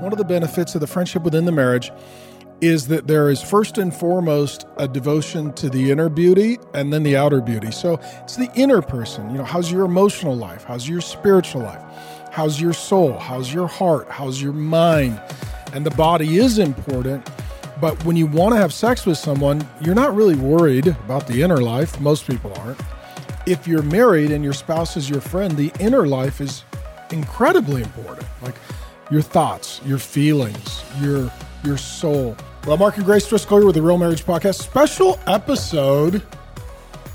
one of the benefits of the friendship within the marriage is that there is first and foremost a devotion to the inner beauty and then the outer beauty. So it's the inner person. You know, how's your emotional life? How's your spiritual life? How's your soul? How's your heart? How's your mind? And the body is important. But when you want to have sex with someone, you're not really worried about the inner life. Most people aren't. If you're married and your spouse is your friend, the inner life is incredibly important. Like your thoughts, your feelings, your your soul. Well, Mark and Grace Driscoll here with the Real Marriage Podcast. Special episode.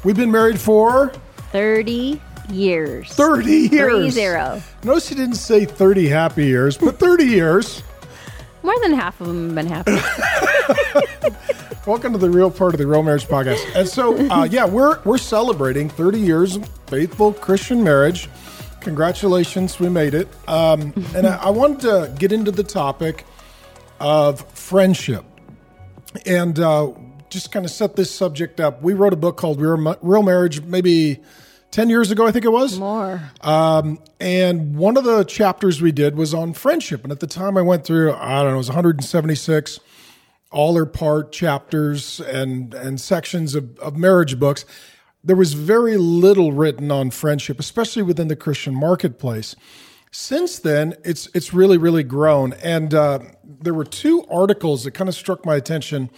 We've been married for 30 years. 30 years. Three zero. Notice he didn't say 30 happy years, but 30 years. More than half of them have been happy. Welcome to the real part of the Real Marriage Podcast. And so, uh, yeah, we're we're celebrating 30 years of faithful Christian marriage. Congratulations, we made it. Um, and I, I wanted to get into the topic of friendship and uh, just kind of set this subject up. We wrote a book called Real, Real Marriage maybe 10 years ago, I think it was. More. Um, and one of the chapters we did was on friendship. And at the time I went through, I don't know, it was 176 all or part chapters and, and sections of, of marriage books. There was very little written on friendship, especially within the Christian marketplace. Since then, it's it's really really grown, and uh, there were two articles that kind of struck my attention.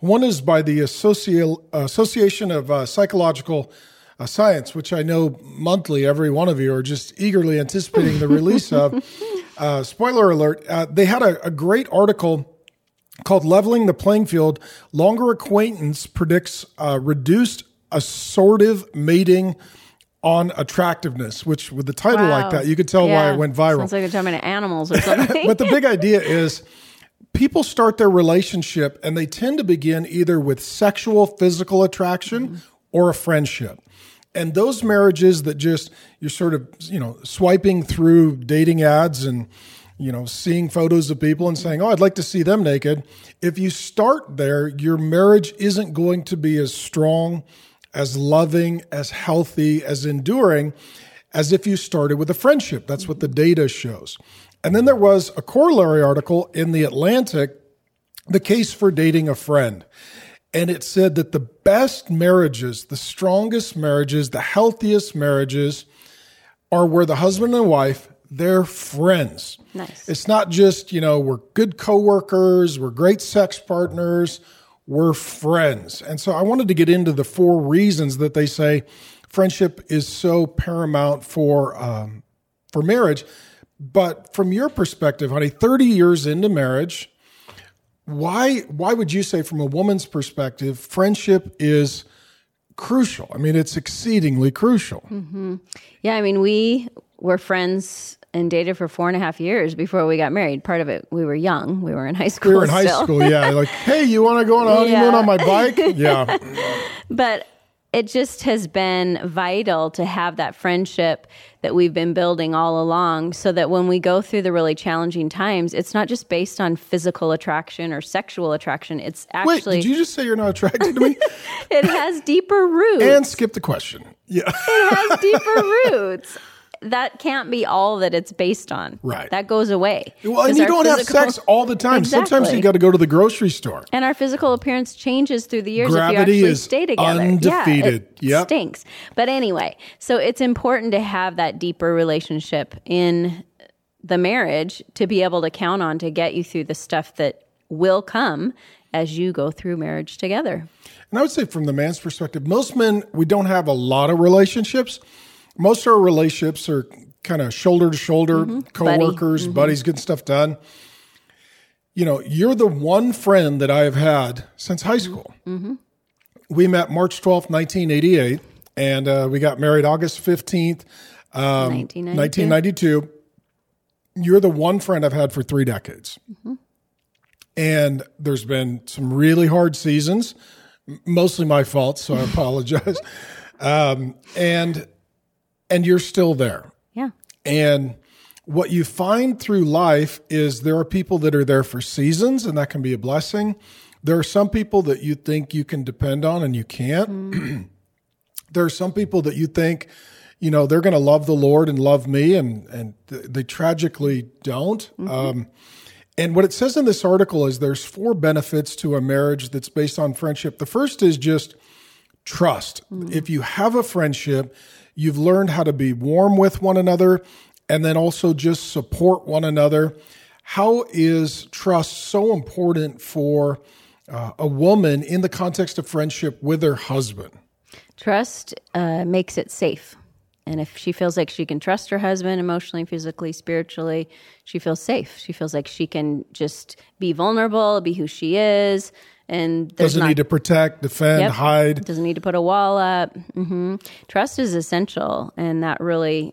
One is by the Associ- Association of uh, Psychological uh, Science, which I know monthly every one of you are just eagerly anticipating the release of. Uh, spoiler alert: uh, they had a, a great article called "Leveling the Playing Field." Longer acquaintance predicts uh, reduced assortive mating on attractiveness, which with the title Wow. like that, you could tell why it went viral. Sounds like you're talking to animals or something. but the big idea is people start their relationship and they tend to begin either with sexual physical attraction mm-hmm. or a friendship. And those marriages that just you're sort of, you know, swiping through dating ads and you know, seeing photos of people and saying, "Oh, I'd like to see them naked." If you start there, your marriage isn't going to be as strong, as loving, as healthy, as enduring as if you started with a friendship. That's what the data shows. And then there was a corollary article in The Atlantic, The Case for Dating a Friend. And it said that the best marriages, the strongest marriages, the healthiest marriages are where the husband and wife, they're friends. Nice. It's not just, you know, we're good coworkers, we're great sex partners, we're friends. And so I wanted to get into the four reasons that they say friendship is so paramount for um, for marriage. But from your perspective, honey, 30 years into marriage, why why would you say from a woman's perspective friendship is crucial? I mean, it's exceedingly crucial. yeah, I mean, we were friends and dated for four and a half years before we got married. Part of it, we were young. We were in high school. We were in high school, yeah. Like, hey, you want to go on a honeymoon Yeah. on my bike? Yeah. But it just has been vital to have that friendship that we've been building all along so that when we go through the really challenging times, it's not just based on physical attraction or sexual attraction. It's Wait, actually, did you just say you're not attracted to me? it has deeper roots. and skip the question. Yeah. it has deeper roots. That can't be all that it's based on. Right. That goes away. Well, and you don't have sex all the time. Sometimes Exactly. you got to go to the grocery store. And our physical appearance changes through the years Gravity if you actually is stay together. undefeated. Yeah, it Yep. stinks. But anyway, so it's important to have that deeper relationship in the marriage to be able to count on to get you through the stuff that will come as you go through marriage together. And I would say, from the man's perspective, most men, we don't have a lot of relationships. Most of our relationships are kind of shoulder to shoulder, Mm-hmm. coworkers, buddies, getting stuff done. You know, you're the one friend that I have had since high school. Mm-hmm. We met March 12th, 1988, and uh, we got married August 15th, um, 1992. 1992. You're the one friend I've had for three decades. And there's been some really hard seasons, mostly my fault, so I apologize. um, and and you're still there. Yeah. And what you find through life is there are people that are there for seasons, and that can be a blessing. There are some people that you think you can depend on, and you can't. Mm-hmm. there are some people that you think, you know, they're going to love the Lord and love me, and and th- they tragically don't. Mm-hmm. Um, And what it says in this article is there's four benefits to a marriage that's based on friendship. The first is just trust. Mm-hmm. If you have a friendship, you've learned how to be warm with one another and then also just support one another. How is trust so important for uh, a woman in the context of friendship with her husband? Trust uh, makes it safe. And if she feels like she can trust her husband emotionally, physically, spiritually, she feels safe. She feels like she can just be vulnerable, be who she is, and Doesn't not, need to protect, defend, Yep. hide. doesn't need to put a wall up. hmm Trust is essential, and that really,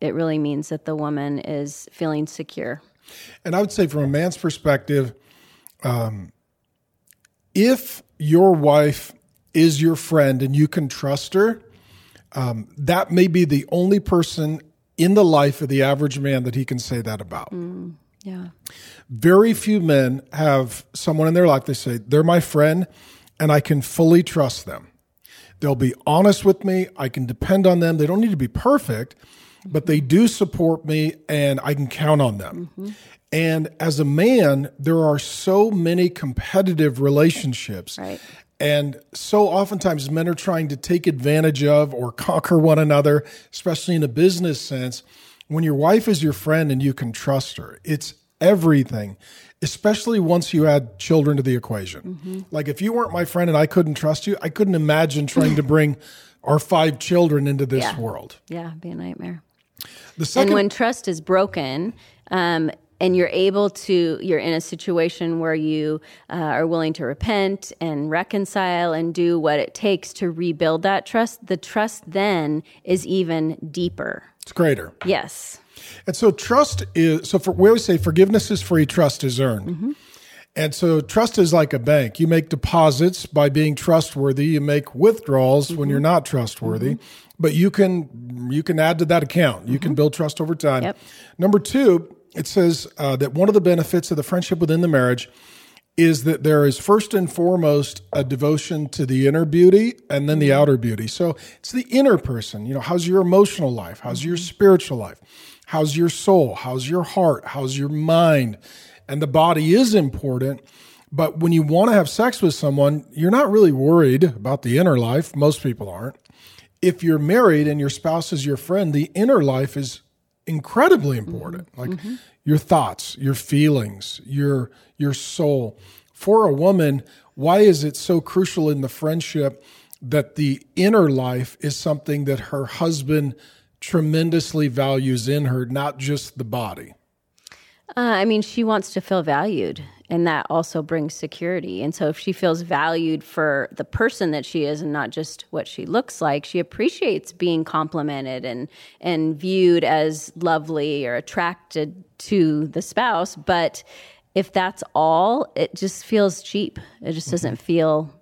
it really means that the woman is feeling secure. And I would say, from a man's perspective, um, if your wife is your friend and you can trust her, um, that may be the only person in the life of the average man that he can say that about. Yeah. Very few men have someone in their life they say, they're my friend and I can fully trust them. They'll be honest with me. I can depend on them. They don't need to be perfect, but they do support me and I can count on them. Mm-hmm. And as a man, there are so many competitive relationships. Right. And so oftentimes men are trying to take advantage of or conquer one another, especially in a business sense. When your wife is your friend and you can trust her, it's everything, especially once you add children to the equation. Like if you weren't my friend and I couldn't trust you, I couldn't imagine trying to bring our five children into this Yeah. world. Yeah. Be a nightmare. The second and when trust is broken um, and you're able to you're in a situation where you uh, are willing to repent and reconcile and do what it takes to rebuild that trust the trust then is even deeper it's greater. yes And so trust is so for we always say forgiveness is free, trust is earned. Mm-hmm. And so trust is like a bank. You make deposits by being trustworthy. You make withdrawals when mm-hmm. you're not trustworthy. Mm-hmm. But you can you can add to that account. You can build trust over time. Yep. Number two, it says uh, that one of the benefits of the friendship within the marriage is that there is first and foremost a devotion to the inner beauty and then the mm-hmm. outer beauty. So it's the inner person. You know, how's your emotional life? How's your mm-hmm. spiritual life? How's your soul? How's your heart? How's your mind? And the body is important. But when you want to have sex with someone, you're not really worried about the inner life. Most people aren't. If you're married and your spouse is your friend, the inner life is incredibly mm-hmm. important. Like your thoughts, your feelings, your your soul. For a woman, why is it so crucial in the friendship that the inner life is something that her husband tremendously values in her, not just the body? uh, i mean she wants to feel valued and that also brings security. And so if she feels valued for the person that she is and not just what she looks like she appreciates being complimented and and viewed as lovely or attracted to the spouse. But if that's all it just feels cheap. It just doesn't mm-hmm. feel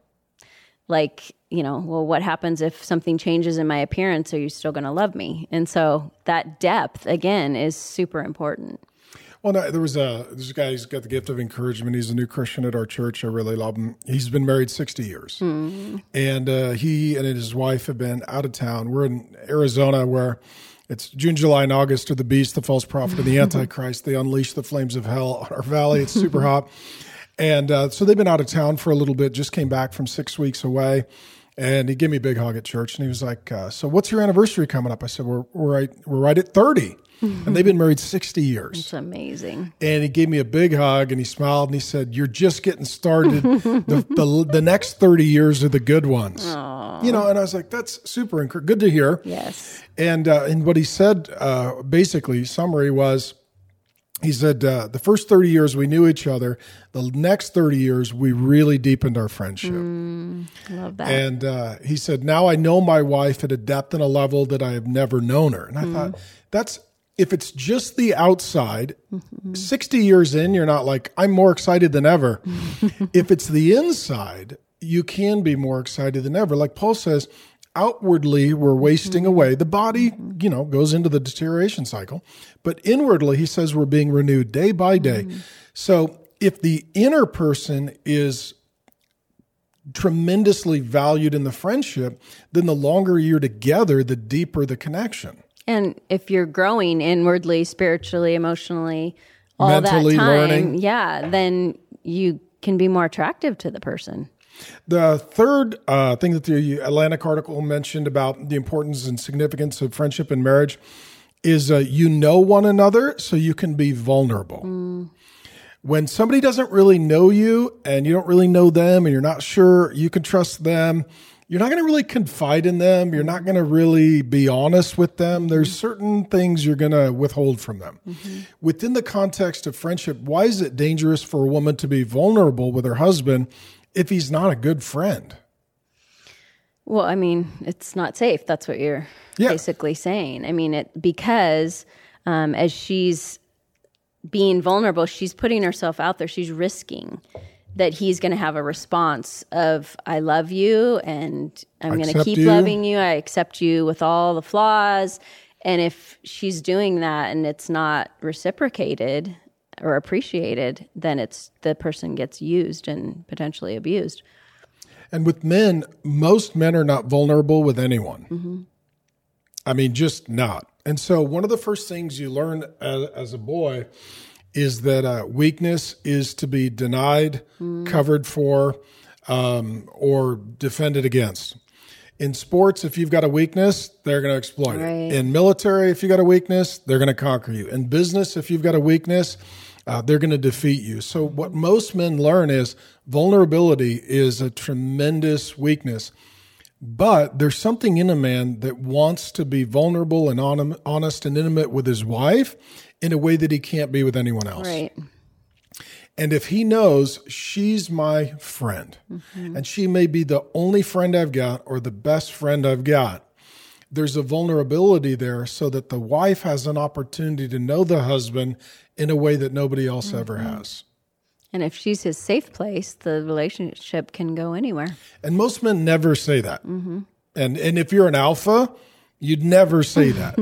like you know well what happens if something changes in my appearance? Are you still going to love me? And so that depth again is super important Well, no, there was a a guy who's got the gift of encouragement. He's a new Christian at our church. I really love him. He's been married 60 years, and uh, he and his wife have been out of town. We're in Arizona, where it's June, July, and August are the beast, the false prophet, and the antichrist. They unleash the flames of hell on our valley. It's super hot, and uh, so they've been out of town for a little bit. Just came back from six weeks away. And he gave me a big hug at church, and he was like, uh, "So, what's your anniversary coming up?" I said, "We're we're right we're right at 30. and they've been married sixty years." it's amazing and he gave me a big hug and he smiled and he said, "You're just getting started. the, the the next thirty years are the good ones." You know, and I was like, "That's super encour- good to hear." yes And uh, and what he said, uh, basically, summary was, he said, uh, "The first thirty years we knew each other. The next thirty years we really deepened our friendship." love that And uh, he said, Now I know my wife at a depth and a level that I have never known her. And I thought, that's if it's just the outside, 60 years in, you're not like, I'm more excited than ever. if it's the inside, you can be more excited than ever. Like Paul says, outwardly we're wasting mm-hmm. away. The body, you know, goes into the deterioration cycle. But inwardly, he says we're being renewed day by day. Mm-hmm. So if the inner person is tremendously valued in the friendship, then the longer you're together, the deeper the connection. And if you're growing inwardly, spiritually, emotionally, all Mentally that time, learning. yeah, then you can be more attractive to the person. The third uh, thing that the Atlantic article mentioned about the importance and significance of friendship and marriage is uh, you know one another so you can be vulnerable. When somebody doesn't really know you and you don't really know them and you're not sure you can trust them, you're not going to really confide in them. You're not going to really be honest with them. There's certain things you're going to withhold from them. Within the context of friendship, why is it dangerous for a woman to be vulnerable with her husband if he's not a good friend? Well, I mean, it's not safe. That's what you're Yeah. basically saying. I mean, it because um, as she's being vulnerable, she's putting herself out there. She's risking that he's going to have a response of "I love you" and "I'm going to keep you. loving you. I accept you with all the flaws." And if she's doing that and it's not reciprocated or appreciated, then it's the person gets used and potentially abused. And with men, most men are not vulnerable with anyone. I mean, just not. And so, one of the first things you learn as, as a boy is that uh, weakness is to be denied, covered for, um, or defended against. In sports, if you've got a weakness, they're going to exploit Right. it. In military, if you've got a weakness, they're going to conquer you. In business, if you've got a weakness, uh, they're going to defeat you. So, what most men learn is vulnerability is a tremendous weakness. But there's something in a man that wants to be vulnerable and hon- honest and intimate with his wife in a way that he can't be with anyone else. Right. And if he knows she's my friend and she may be the only friend I've got or the best friend I've got, there's a vulnerability there so that the wife has an opportunity to know the husband in a way that nobody else ever has. And if she's his safe place, the relationship can go anywhere. And most men never say that. And and if you're an alpha, you'd never say that.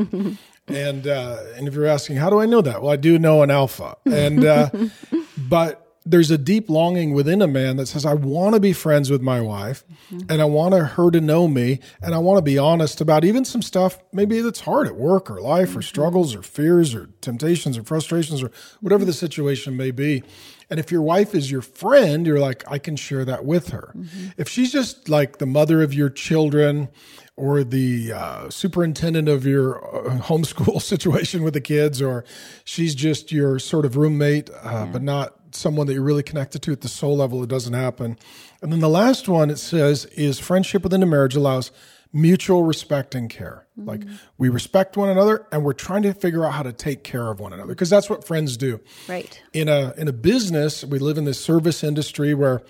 and uh, and if you're asking, how do I know that? Well, I do know an alpha. And uh, but there's a deep longing within a man that says, I want to be friends with my wife, and I want her to know me, and I want to be honest about even some stuff maybe that's hard at work or life or struggles or fears or temptations or frustrations or whatever the situation may be. And if your wife is your friend, you're like, I can share that with her. If she's just like the mother of your children or the uh, superintendent of your uh, homeschool situation with the kids, or she's just your sort of roommate, uh, but not someone that you're really connected to at the soul level, it doesn't happen. And then the last one it says is friendship within a marriage allows mutual respect and care. Like mm-hmm. we respect one another and we're trying to figure out how to take care of one another because that's what friends do Right. in a in a business we live in this service industry where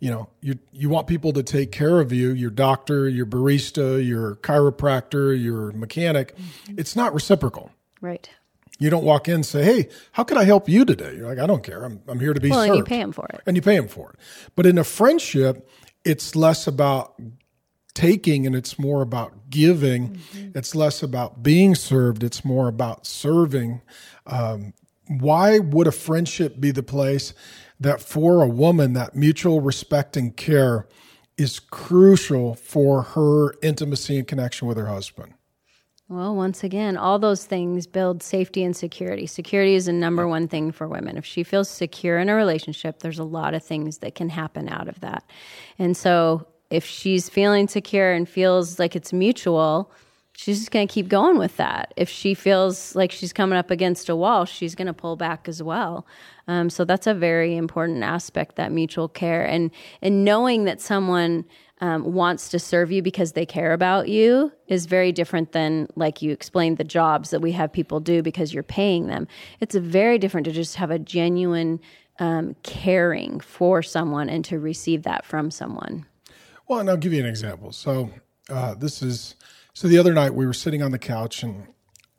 you know you you want people to take care of you your doctor your barista your chiropractor your mechanic mm-hmm. it's not reciprocal Right. You don't walk in and say hey how can i help you today? You're like i don't care. I'm, I'm here to be Well, served and you pay him for it. and you pay them for it. But in a friendship it's less about taking and it's more about giving. It's less about being served. It's more about serving. Um, why would a friendship be the place that for a woman that mutual respect and care is crucial for her intimacy and connection with her husband Well, once again, all those things build safety and security. Security is the number one thing for women. If she feels secure in a relationship, there's a lot of things that can happen out of that. And so, if she's feeling secure and feels like it's mutual, she's just going to keep going with that. If she feels like she's coming up against a wall, she's going to pull back as well. Um, so that's a very important aspect that mutual care and and knowing that someone um, wants to serve you because they care about you is very different than like you explained the jobs that we have people do because you're paying them. It's very different to just have a genuine um, caring for someone and to receive that from someone. Well, and I'll give you an example. So uh, this is so the other night we were sitting on the couch and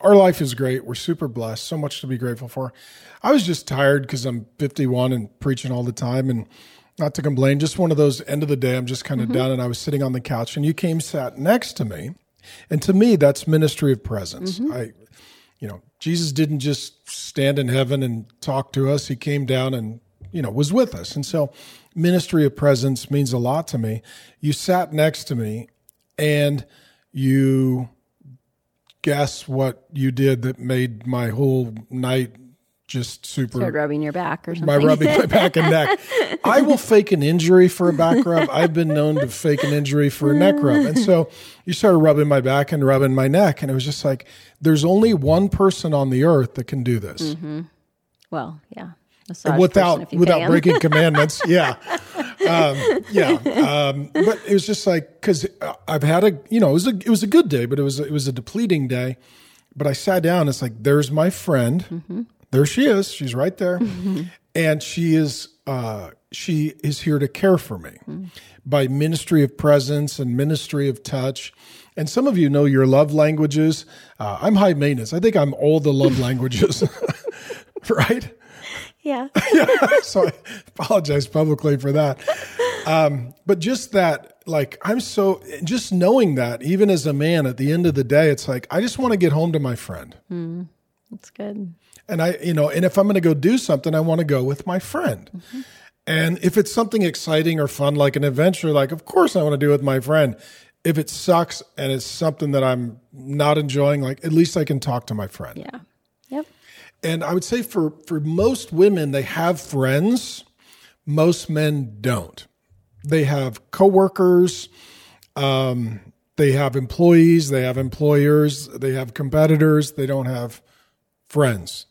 our life is great. We're super blessed. So much to be grateful for. I was just tired because I'm 51 and preaching all the time and not to complain. Just one of those end of the day. I'm just kind of mm-hmm. done. And I was sitting on the couch and you came sat next to me. And to me, that's ministry of presence. Mm-hmm. I, you know, Jesus didn't just stand in heaven and talk to us. He came down and, you know, was with us. And so ministry of presence means a lot to me. You sat next to me and you guess what you did that made my whole night just super Start rubbing your back or something. by rubbing my back and neck. I will fake an injury for a back rub. I've been known to fake an injury for a neck rub. And so you started rubbing my back and rubbing my neck. And it was just like, there's only one person on the earth that can do this well, yeah. Without if you pay without breaking commandments. Yeah. Um, yeah. Um, but it was just like, cause I've had a, you know, it was a, it was a good day, but it was, it was a depleting day. But I sat down, it's like, there's my friend. Mm-hmm. There she is. She's right there. And she is, uh, she is here to care for me Mm. by ministry of presence and ministry of touch. And some of you know your love languages. Uh, I'm high maintenance. I think I'm all the love languages, right? Yeah. yeah. so I apologize publicly for that. Um, but just that, like, I'm so, just knowing that, even as a man, at the end of the day, it's like, I just want to get home to my friend. Mm, That's good. And I, you know, and if I'm going to go do something, I want to go with my friend. And if it's something exciting or fun, like an adventure, like, of course I want to do it with my friend. If it sucks and it's something that I'm not enjoying, like, at least I can talk to my friend. Yeah. Yep. And I would say for for most women, they have friends. Most men don't. They have coworkers. Um, they have employees. They have employers. They have competitors. They don't have friends.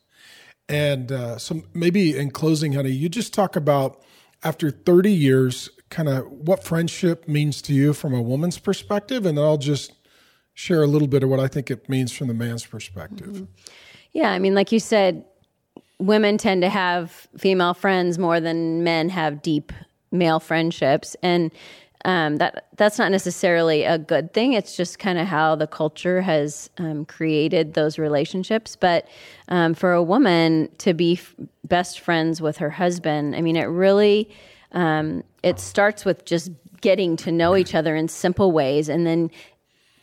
And uh, so maybe in closing, honey, you just talk about after 30 years, kind of what friendship means to you from a woman's perspective, and then I'll just share a little bit of what I think it means from the man's perspective. Yeah, I mean, like you said, women tend to have female friends more than men have deep male friendships, and um, that that's not necessarily a good thing. It's just kind of how the culture has um, created those relationships. But um, for a woman to be f- best friends with her husband, I mean, it really um, it starts with just getting to know each other in simple ways, and then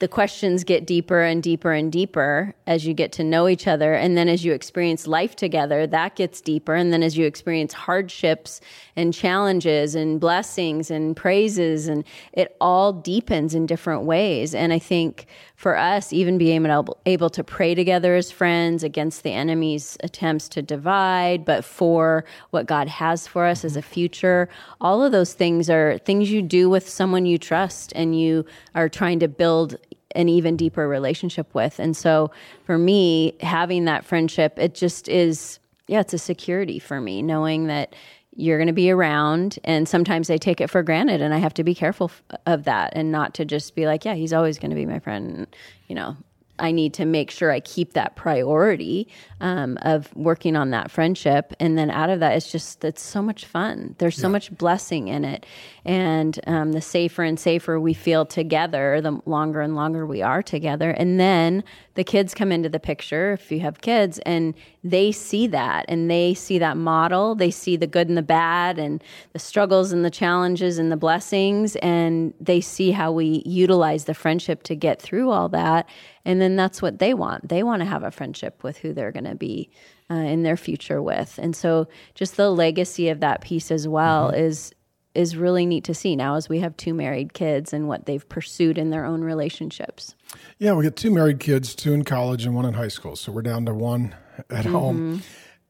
the questions get deeper and deeper and deeper as you get to know each other. And then as you experience life together, that gets deeper. And then as you experience hardships and challenges and blessings and praises, and it all deepens in different ways. And I think for us, even being able, able to pray together as friends against the enemy's attempts to divide, but for what God has for us as a future, all of those things are things you do with someone you trust and you are trying to build an even deeper relationship with. And so for me, having that friendship, it just is, yeah, it's a security for me, knowing that you're going to be around. And sometimes I take it for granted, and I have to be careful of that and not to just be like, yeah, he's always going to be my friend. You know, I need to make sure I keep that priority um, of working on that friendship. And then out of that, it's just, it's so much fun. There's so much blessing in it. And um, the safer and safer we feel together, the longer and longer we are together. And then the kids come into the picture, if you have kids, and they see that and they see that model. They see the good and the bad and the struggles and the challenges and the blessings. And they see how we utilize the friendship to get through all that. And then that's what they want. They want to have a friendship with who they're going to be uh, in their future with. And so just the legacy of that piece as well is is really neat to see now as we have two married kids and what they've pursued in their own relationships. Yeah, we got two married kids, two in college and one in high school. So we're down to one at home.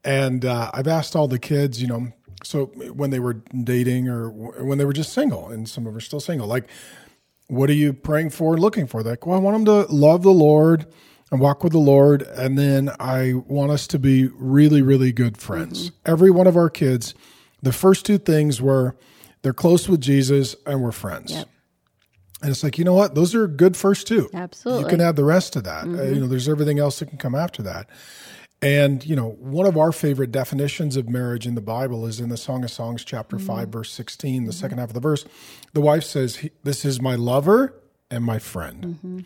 And uh, I've asked all the kids, you know, so when they were dating or w- when they were just single, and some of them are still single, like, what are you praying for and looking for? Like, well, I want them to love the Lord and walk with the Lord. And then I want us to be really, really good friends. Every one of our kids, the first two things were they're close with Jesus and we're friends. Yep. And it's like, you know what? Those are good first two. Absolutely. You can add the rest of that. Uh, you know, there's everything else that can come after that. And, you know, one of our favorite definitions of marriage in the Bible is in the Song of Songs, chapter mm-hmm. 5, verse 16, the mm-hmm. second half of the verse. The wife says, This is my lover and my friend. Mm-hmm.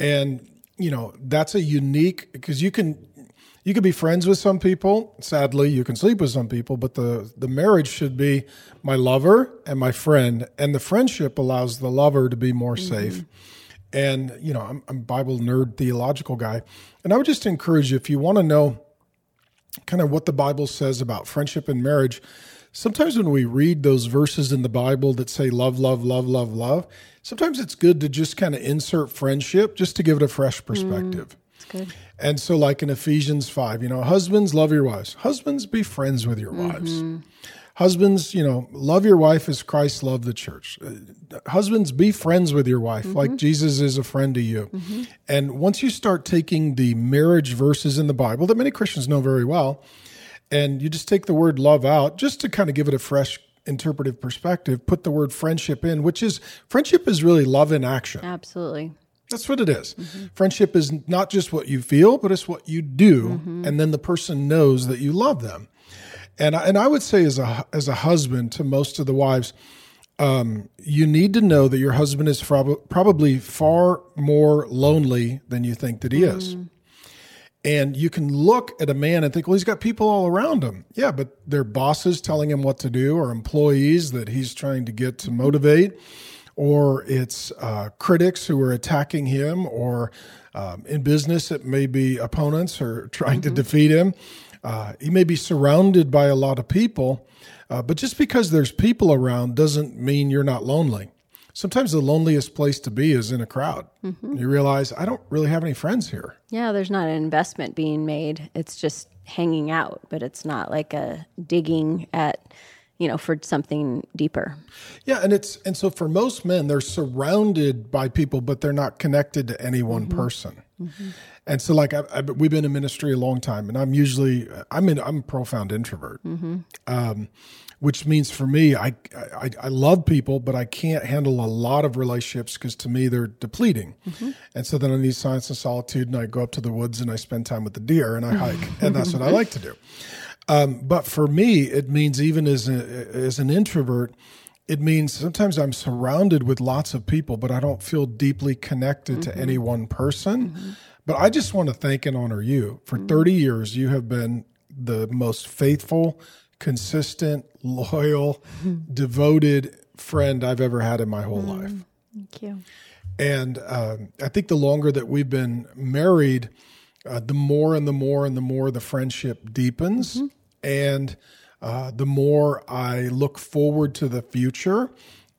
And, you know, that's a unique, because you can. You can be friends with some people. Sadly, you can sleep with some people, but the, the marriage should be my lover and my friend. And the friendship allows the lover to be more safe and you know I'm, I'm a bible nerd theological guy and i would just encourage you if you want to know kind of what the bible says about friendship and marriage sometimes when we read those verses in the bible that say love love love love love sometimes it's good to just kind of insert friendship just to give it a fresh mm, perspective good. And so, like in Ephesians 5, you know, husbands, love your wives. Husbands, be friends with your wives. Mm-hmm. Husbands, you know, love your wife as Christ loved the church. Uh, husbands, be friends with your wife mm-hmm. like Jesus is a friend to you. Mm-hmm. And once you start taking the marriage verses in the Bible that many Christians know very well, and you just take the word love out just to kind of give it a fresh interpretive perspective, put the word friendship in, which is friendship is really love in action. Absolutely. That's what it is. Mm-hmm. Friendship is not just what you feel, but it's what you do, and then the person knows that you love them. And I, and I would say as a as a husband to most of the wives, um, you need to know that your husband is prob- probably far more lonely than you think that he is. And you can look at a man and think, well, he's got people all around him. Yeah, but they're bosses telling him what to do, or employees that he's trying to get to motivate, or it's uh, critics who are attacking him, or um, in business, it may be opponents who are trying to defeat him. Uh, he may be surrounded by a lot of people, uh, but just because there's people around doesn't mean you're not lonely. Sometimes the loneliest place to be is in a crowd. You realize, I don't really have any friends here. Yeah, there's not an investment being made. It's just hanging out, but it's not like a digging at, you know, for something deeper. Yeah, and it's and so for most men, they're surrounded by people, but they're not connected to any one mm-hmm. person. Mm-hmm. And so, like, I, I, we've been in ministry a long time, and I'm usually I'm in I'm a profound introvert, mm-hmm. um, which means for me, I, I I love people, but I can't handle a lot of relationships because to me they're depleting. And so then I need silence and solitude, and I go up to the woods and I spend time with the deer and I hike, and that's what I like to do. Um, but for me, it means even as a, as an introvert, it means sometimes I'm surrounded with lots of people, but I don't feel deeply connected to any one person. But I just want to thank and honor you. For 30 years, you have been the most faithful, consistent, loyal, devoted friend I've ever had in my whole life. Thank you. And um, I think the longer that we've been married, uh, the more and the more and the more the friendship deepens. And uh, the more I look forward to the future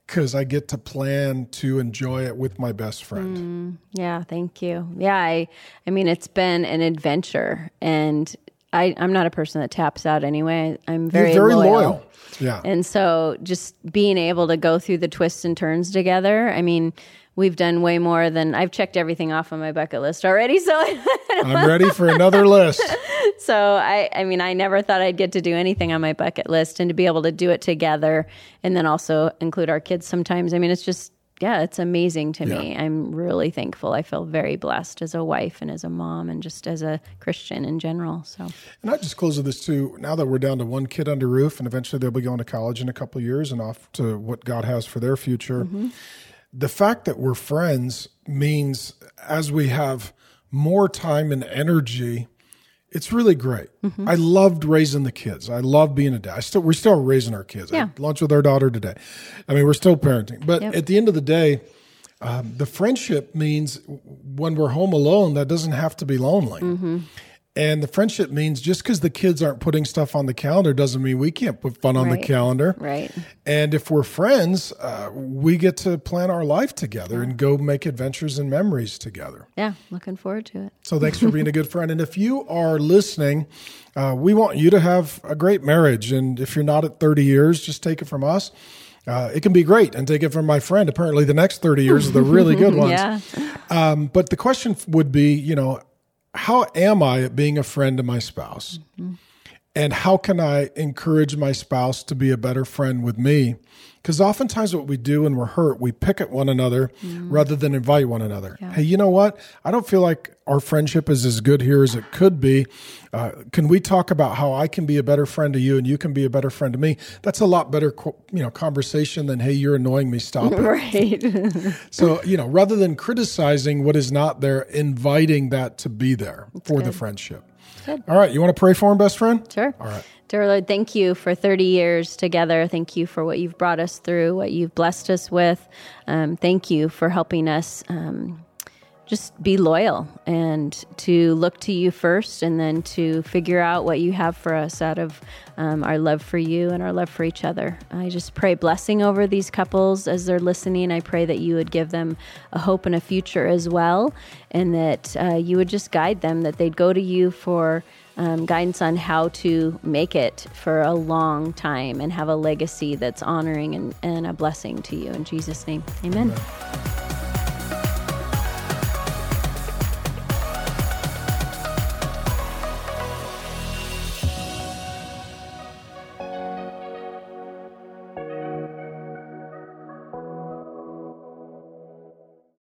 because I get to plan to enjoy it with my best friend. Yeah, thank you. Yeah, I I mean it's been an adventure and I, I'm not a person that taps out anyway. I'm very, You're very loyal. loyal. Yeah. And so just being able to go through the twists and turns together, I mean, we've done way more than I've checked everything off on my bucket list already. So I'm ready for another list. so I I mean, I never thought I'd get to do anything on my bucket list and to be able to do it together and then also include our kids sometimes. I mean, it's just yeah, it's amazing to me. I'm really thankful. I feel very blessed as a wife and as a mom and just as a Christian in general. So And I just close with this too. Now that we're down to one kid under roof, and eventually they'll be going to college in a couple of years and off to what God has for their future. Mm-hmm. The fact that we're friends means as we have more time and energy, it's really great. I loved raising the kids. I love being a dad. I still we're still raising our kids. Yeah. had lunch with our daughter today. I mean, we're still parenting. But Yep. at the end of the day, um, the friendship means when we're home alone, that doesn't have to be lonely. And the friendship means just because the kids aren't putting stuff on the calendar doesn't mean we can't put fun on the calendar. right. And if we're friends, uh, we get to plan our life together and go make adventures and memories together. Yeah, looking forward to it. So thanks for being a good friend. And if you are listening, uh, we want you to have a great marriage. And if you're not at 30 years, just take it from us. Uh, it can be great and take it from my friend. Apparently, the next 30 years are the really good ones. Yeah. Um, but the question would be, you know, how am I at being a friend to my spouse? Mm-hmm. And how can I encourage my spouse to be a better friend with me? Because oftentimes, what we do when we're hurt, we pick at one another rather than invite one another. Hey, you know what? I don't feel like our friendship is as good here as it could be. Uh, can we talk about how I can be a better friend to you and you can be a better friend to me? That's a lot better, you know, conversation than hey, you're annoying me. Stop it. Right. So, you know, rather than criticizing what is not there, inviting that to be there for the friendship. All right. You want to pray for him, best friend? Sure. All right. Dear Lord, thank you for 30 years together. Thank you for what you've brought us through, what you've blessed us with. Um, thank you for helping us um, just be loyal and to look to you first and then to figure out what you have for us out of um, our love for you and our love for each other. I just pray blessing over these couples as they're listening. I pray that you would give them a hope and a future as well, and that uh, you would just guide them, that they'd go to you for. Um, guidance on how to make it for a long time and have a legacy that's honoring and, and a blessing to you. In Jesus' name, amen. amen.